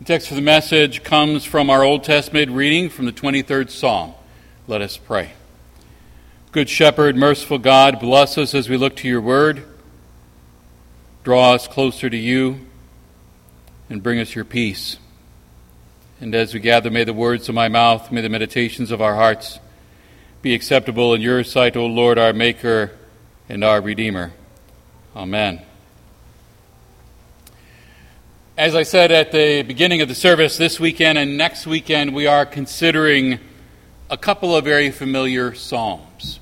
The text for the message comes from our Old Testament reading from the 23rd Psalm. Let us pray. Good Shepherd, merciful God, bless us as we look to your word. Draw us closer to you and bring us your peace. And as we gather, may the words of my mouth, may the meditations of our hearts be acceptable in your sight, O Lord, our Maker and our Redeemer. Amen. As I said at the beginning of the service, this weekend and next weekend we are considering a couple of very familiar Psalms.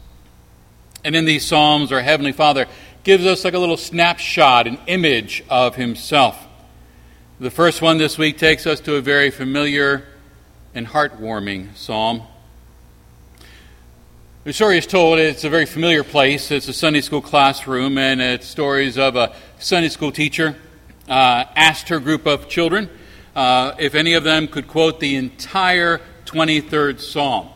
And in these Psalms, our Heavenly Father gives us like a little snapshot, an image of Himself. The first one this week takes us to a very familiar and heartwarming Psalm. The story is told, it's a very familiar place. It's a Sunday school classroom, and it's stories of a Sunday school teacher uh, asked her group of children uh, if any of them could quote the entire 23rd Psalm.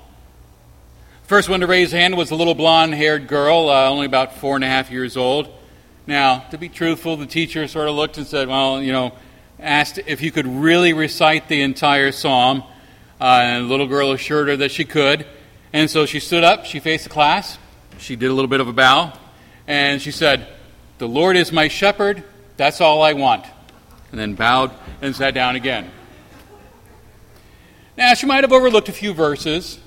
First one to raise hand was a little blonde haired girl, uh, only about four and a half years old. Now, to be truthful, the teacher sort of looked and said, Well, you know, asked if you could really recite the entire psalm. Uh, and the little girl assured her that she could. And so she stood up, she faced the class, she did a little bit of a bow, and she said, The Lord is my shepherd, that's all I want. And then bowed and sat down again. Now, she might have overlooked a few verses,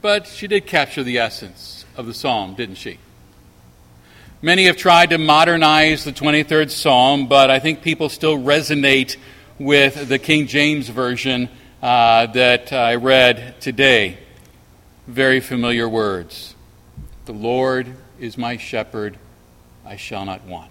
but she did capture the essence of the psalm, didn't she? Many have tried to modernize the 23rd psalm, but I think people still resonate with the King James Version uh, that I read today. Very familiar words. The Lord is my shepherd, I shall not want.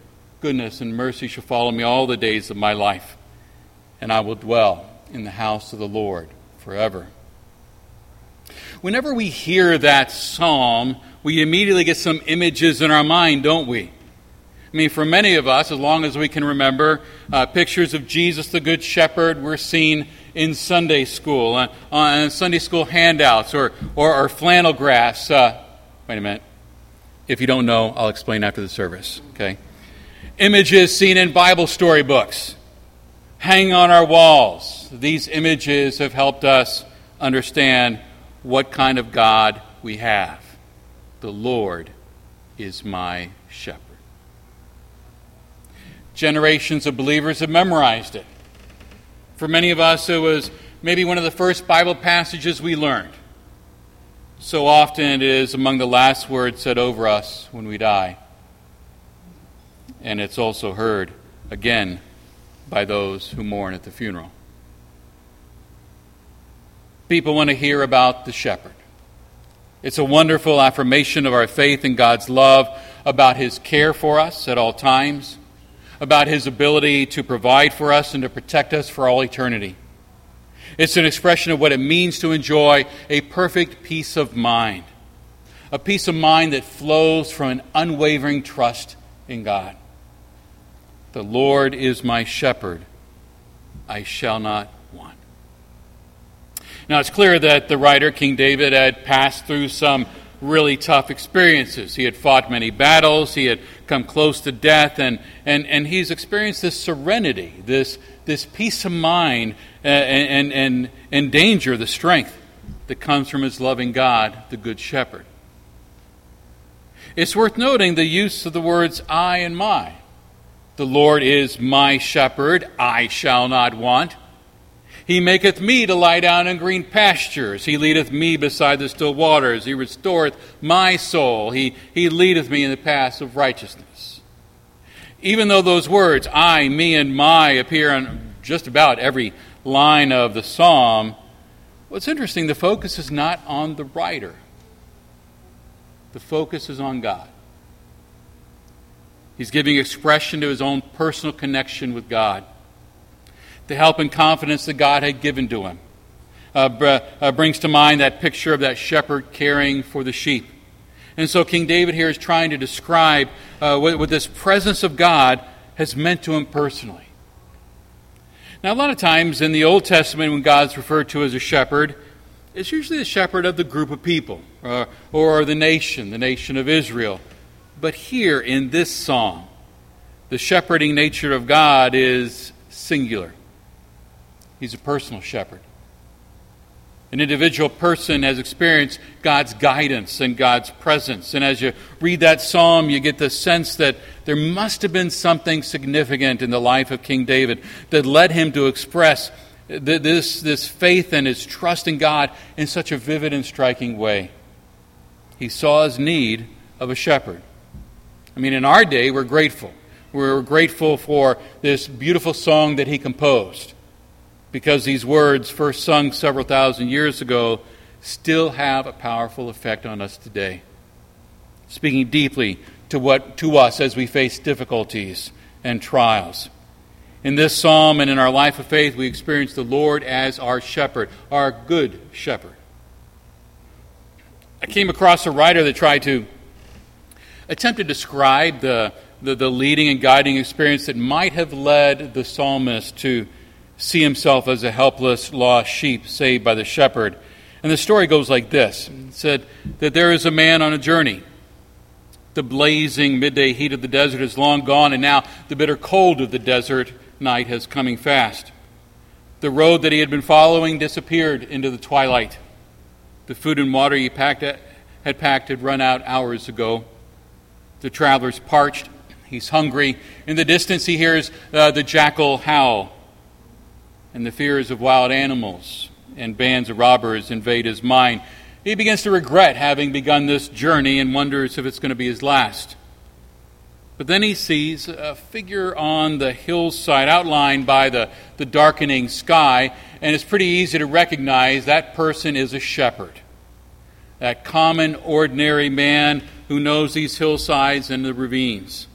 goodness and mercy shall follow me all the days of my life, and I will dwell in the house of the Lord forever. Whenever we hear that psalm, we immediately get some images in our mind, don't we? I mean, for many of us, as long as we can remember, uh, pictures of Jesus the Good Shepherd were seen in Sunday school, uh, on Sunday school handouts, or, or, or flannel graphs. Uh, wait a minute. If you don't know, I'll explain after the service, okay? Images seen in Bible storybooks hang on our walls. These images have helped us understand what kind of God we have. The Lord is my shepherd. Generations of believers have memorized it. For many of us, it was maybe one of the first Bible passages we learned. So often it is among the last words said over us when we die and it's also heard again by those who mourn at the funeral. People want to hear about the shepherd. It's a wonderful affirmation of our faith in God's love, about his care for us at all times, about his ability to provide for us and to protect us for all eternity. It's an expression of what it means to enjoy a perfect peace of mind, a peace of mind that flows from an unwavering trust in God. The Lord is my shepherd, I shall not want. Now, it's clear that the writer, King David, had passed through some really tough experiences. He had fought many battles, he had come close to death, and, and, and he's experienced this serenity, this, this peace of mind, uh, and, and, and danger, the strength that comes from his loving God, the Good Shepherd. It's worth noting the use of the words I and my. The Lord is my shepherd, I shall not want. He maketh me to lie down in green pastures. He leadeth me beside the still waters. He restoreth my soul. He, he leadeth me in the paths of righteousness. Even though those words, I, me, and my, appear on just about every line of the psalm, what's interesting, the focus is not on the writer, the focus is on God. He's giving expression to his own personal connection with God. the help and confidence that God had given to him. Uh, br- uh, brings to mind that picture of that shepherd caring for the sheep. And so King David here is trying to describe uh, what, what this presence of God has meant to him personally. Now, a lot of times in the Old Testament, when God's referred to as a shepherd, it's usually the shepherd of the group of people uh, or the nation, the nation of Israel. But here in this psalm, the shepherding nature of God is singular. He's a personal shepherd. An individual person has experienced God's guidance and God's presence. And as you read that psalm, you get the sense that there must have been something significant in the life of King David that led him to express this, this faith and his trust in God in such a vivid and striking way. He saw his need of a shepherd. I mean, in our day, we're grateful. We're grateful for this beautiful song that he composed because these words, first sung several thousand years ago, still have a powerful effect on us today. Speaking deeply to, what, to us as we face difficulties and trials. In this psalm and in our life of faith, we experience the Lord as our shepherd, our good shepherd. I came across a writer that tried to attempt to describe the, the, the leading and guiding experience that might have led the psalmist to see himself as a helpless, lost sheep saved by the shepherd. And the story goes like this it said that there is a man on a journey. The blazing midday heat of the desert is long gone, and now the bitter cold of the desert night has coming fast. The road that he had been following disappeared into the twilight. The food and water he packed, had packed had run out hours ago. The traveler's parched. He's hungry. In the distance, he hears uh, the jackal howl and the fears of wild animals and bands of robbers invade his mind. He begins to regret having begun this journey and wonders if it's going to be his last. But then he sees a figure on the hillside outlined by the, the darkening sky, and it's pretty easy to recognize that person is a shepherd. That common, ordinary man who knows these hillsides and the ravines.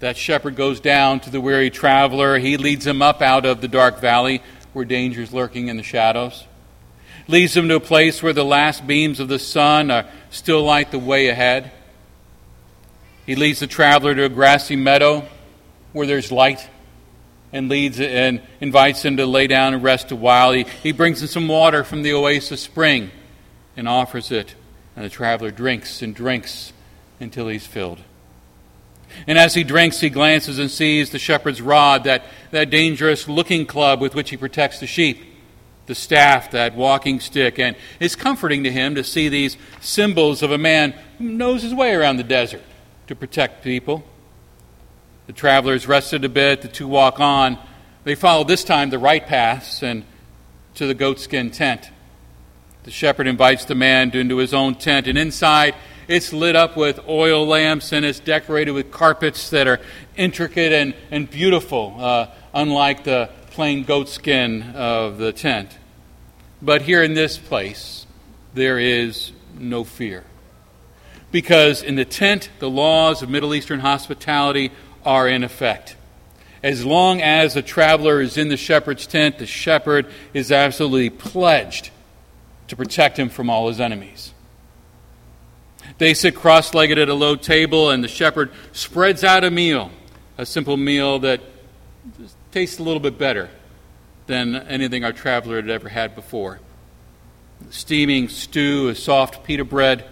That shepherd goes down to the weary traveler. He leads him up out of the dark valley where danger is lurking in the shadows. Leads him to a place where the last beams of the sun are still light the way ahead. He leads the traveler to a grassy meadow where there's light and leads and invites him to lay down and rest a while. He, he brings him some water from the oasis spring and offers it. And the traveler drinks and drinks until he's filled. And as he drinks, he glances and sees the shepherd's rod, that, that dangerous looking club with which he protects the sheep, the staff, that walking stick. And it's comforting to him to see these symbols of a man who knows his way around the desert to protect people. The travelers rested a bit, the two walk on. They follow this time the right paths and to the goatskin tent. The shepherd invites the man into his own tent, and inside it's lit up with oil lamps and it's decorated with carpets that are intricate and, and beautiful, uh, unlike the plain goatskin of the tent. But here in this place, there is no fear. Because in the tent, the laws of Middle Eastern hospitality are in effect. As long as a traveler is in the shepherd's tent, the shepherd is absolutely pledged to protect him from all his enemies. They sit cross legged at a low table, and the shepherd spreads out a meal, a simple meal that tastes a little bit better than anything our traveler had ever had before. Steaming stew, a soft pita bread,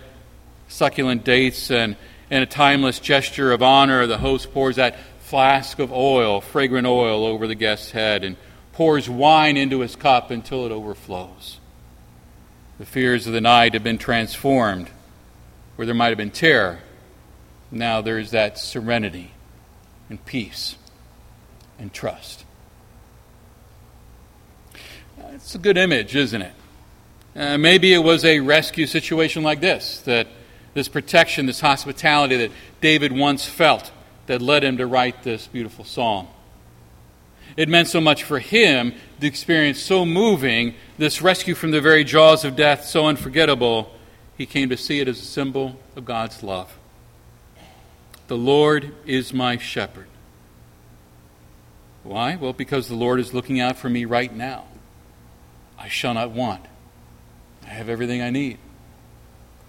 succulent dates, and, in a timeless gesture of honor, the host pours that flask of oil, fragrant oil, over the guest's head and pours wine into his cup until it overflows. The fears of the night have been transformed where there might have been terror, now there's that serenity and peace and trust. It's a good image, isn't it? Uh, maybe it was a rescue situation like this that this protection, this hospitality that David once felt that led him to write this beautiful psalm. It meant so much for him, the experience so moving, this rescue from the very jaws of death so unforgettable, he came to see it as a symbol of God's love. The Lord is my shepherd. Why? Well, because the Lord is looking out for me right now. I shall not want. I have everything I need.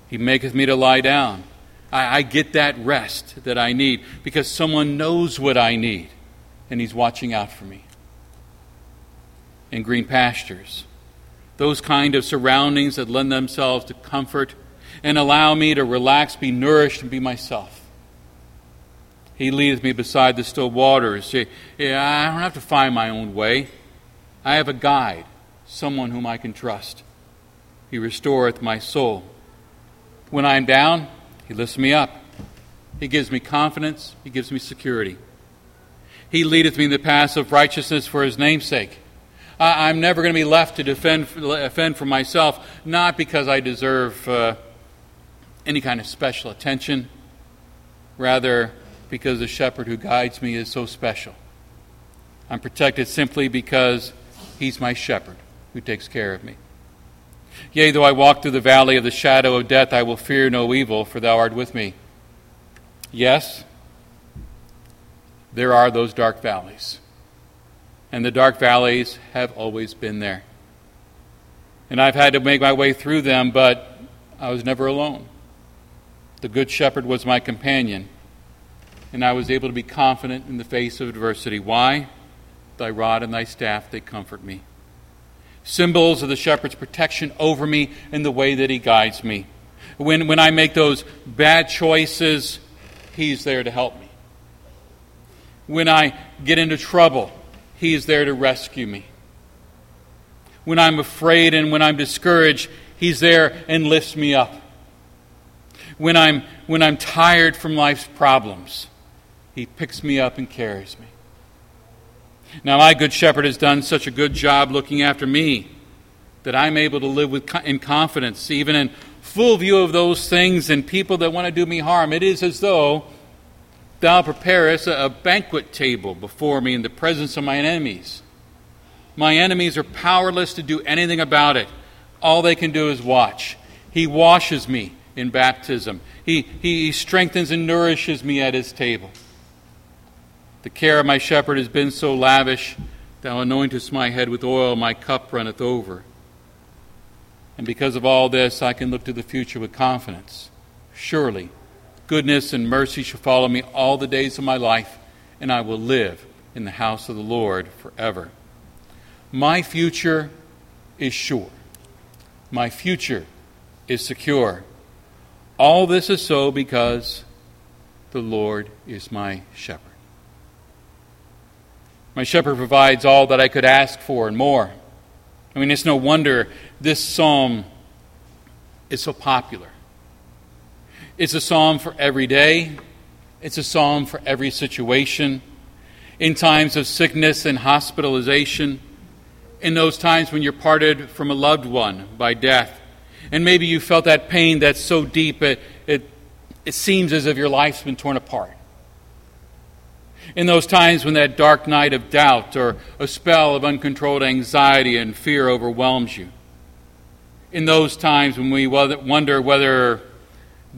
He maketh me to lie down. I, I, get that rest that I need because someone knows what I need and He's watching out for me. In green pastures, those kind of surroundings that lend themselves to comfort and allow me to relax, be nourished, and be myself. He leads me beside the still waters. Yeah, I don't have to find my own way. I have a guide, someone whom I can trust. He restoreth my soul. When I am down, He lifts me up. He gives me confidence. He gives me security. He leadeth me in the paths of righteousness for His name's sake. I'm never going to be left to defend, defend for myself, not because I deserve uh, any kind of special attention, rather, because the shepherd who guides me is so special. I'm protected simply because he's my shepherd who takes care of me. Yea, though I walk through the valley of the shadow of death, I will fear no evil, for thou art with me. Yes, there are those dark valleys. And the dark valleys have always been there. And I've had to make my way through them, but I was never alone. The Good Shepherd was my companion, and I was able to be confident in the face of adversity. Why? Thy rod and thy staff, they comfort me. Symbols of the shepherd's protection over me and the way that he guides me. When, when I make those bad choices, he's there to help me. When I get into trouble, he is there to rescue me. When I'm afraid and when I'm discouraged, He's there and lifts me up. When I'm, when I'm tired from life's problems, He picks me up and carries me. Now, my good shepherd has done such a good job looking after me that I'm able to live with, in confidence, even in full view of those things and people that want to do me harm. It is as though Thou preparest a banquet table before me in the presence of my enemies. My enemies are powerless to do anything about it. All they can do is watch. He washes me in baptism, He, he strengthens and nourishes me at His table. The care of my shepherd has been so lavish, Thou anointest my head with oil, my cup runneth over. And because of all this, I can look to the future with confidence. Surely, Goodness and mercy shall follow me all the days of my life, and I will live in the house of the Lord forever. My future is sure. My future is secure. All this is so because the Lord is my shepherd. My shepherd provides all that I could ask for and more. I mean, it's no wonder this psalm is so popular. It's a psalm for every day, it's a psalm for every situation. In times of sickness and hospitalization, in those times when you're parted from a loved one by death, and maybe you felt that pain that's so deep it, it, it seems as if your life's been torn apart. In those times when that dark night of doubt or a spell of uncontrolled anxiety and fear overwhelms you. In those times when we wonder whether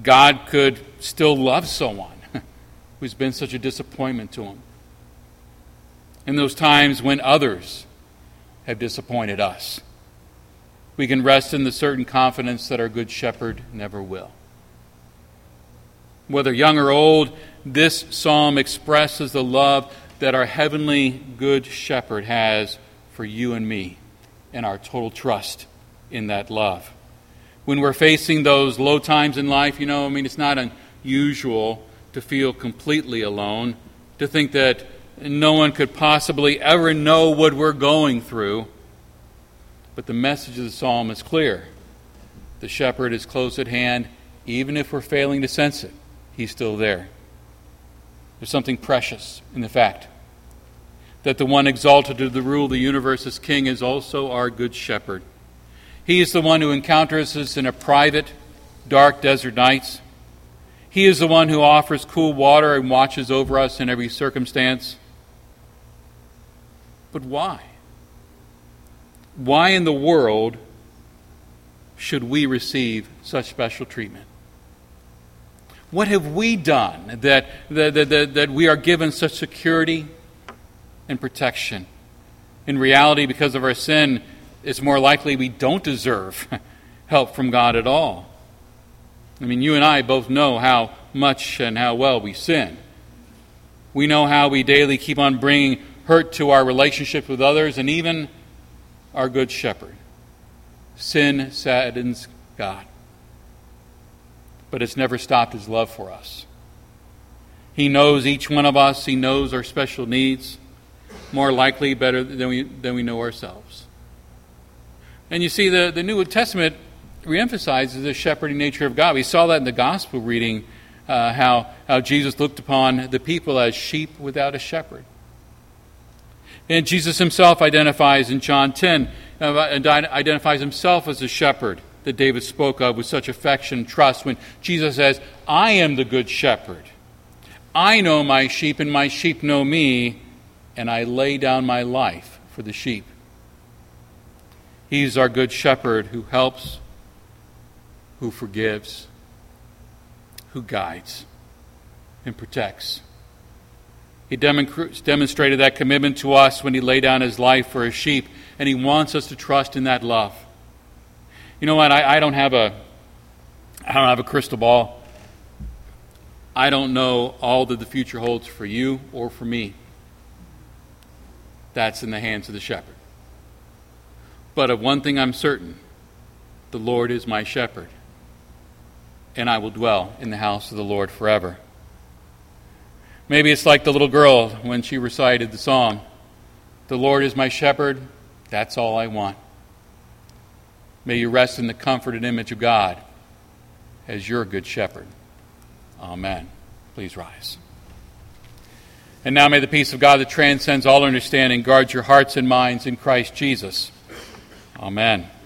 God could still love someone who's been such a disappointment to him. In those times when others have disappointed us, we can rest in the certain confidence that our Good Shepherd never will. Whether young or old, this psalm expresses the love that our heavenly Good Shepherd has for you and me and our total trust in that love when we're facing those low times in life, you know, I mean, it's not unusual to feel completely alone, to think that no one could possibly ever know what we're going through. But the message of the psalm is clear the shepherd is close at hand, even if we're failing to sense it, he's still there. There's something precious in the fact that the one exalted to the rule of the universe as king is also our good shepherd. He is the one who encounters us in a private, dark desert nights. He is the one who offers cool water and watches over us in every circumstance. But why? Why in the world should we receive such special treatment? What have we done that, that, that, that, we are given such security? and protection. In reality, because of our sin, it's more likely we don't deserve help from God at all. I mean, you and I both know how much and how well we sin. We know how we daily keep on bringing hurt to our relationship with others and even our good shepherd. Sin saddens God. But it's never stopped his love for us. He knows each one of us, he knows our special needs, more likely better than we, than we know ourselves. And you see, the, the New Testament reemphasizes the shepherding nature of God. We saw that in the gospel reading, uh, how, how Jesus looked upon the people as sheep without a shepherd. And Jesus himself identifies in John 10, uh, identifies himself as a shepherd that David spoke of with such affection and trust when Jesus says, I am the good shepherd. I know my sheep, and my sheep know me, and I lay down my life for the sheep. He's our good shepherd who helps, who forgives, who guides, and protects. He demonstrated that commitment to us when he laid down his life for his sheep, and he wants us to trust in that love. You know what? I, I don't have a I don't have a crystal ball. I don't know all that the future holds for you or for me. That's in the hands of the shepherd. But of one thing I'm certain the Lord is my shepherd, and I will dwell in the house of the Lord forever. Maybe it's like the little girl when she recited the song The Lord is my shepherd, that's all I want. May you rest in the comfort and image of God as your good shepherd. Amen. Please rise. And now may the peace of God that transcends all understanding guard your hearts and minds in Christ Jesus. Amen.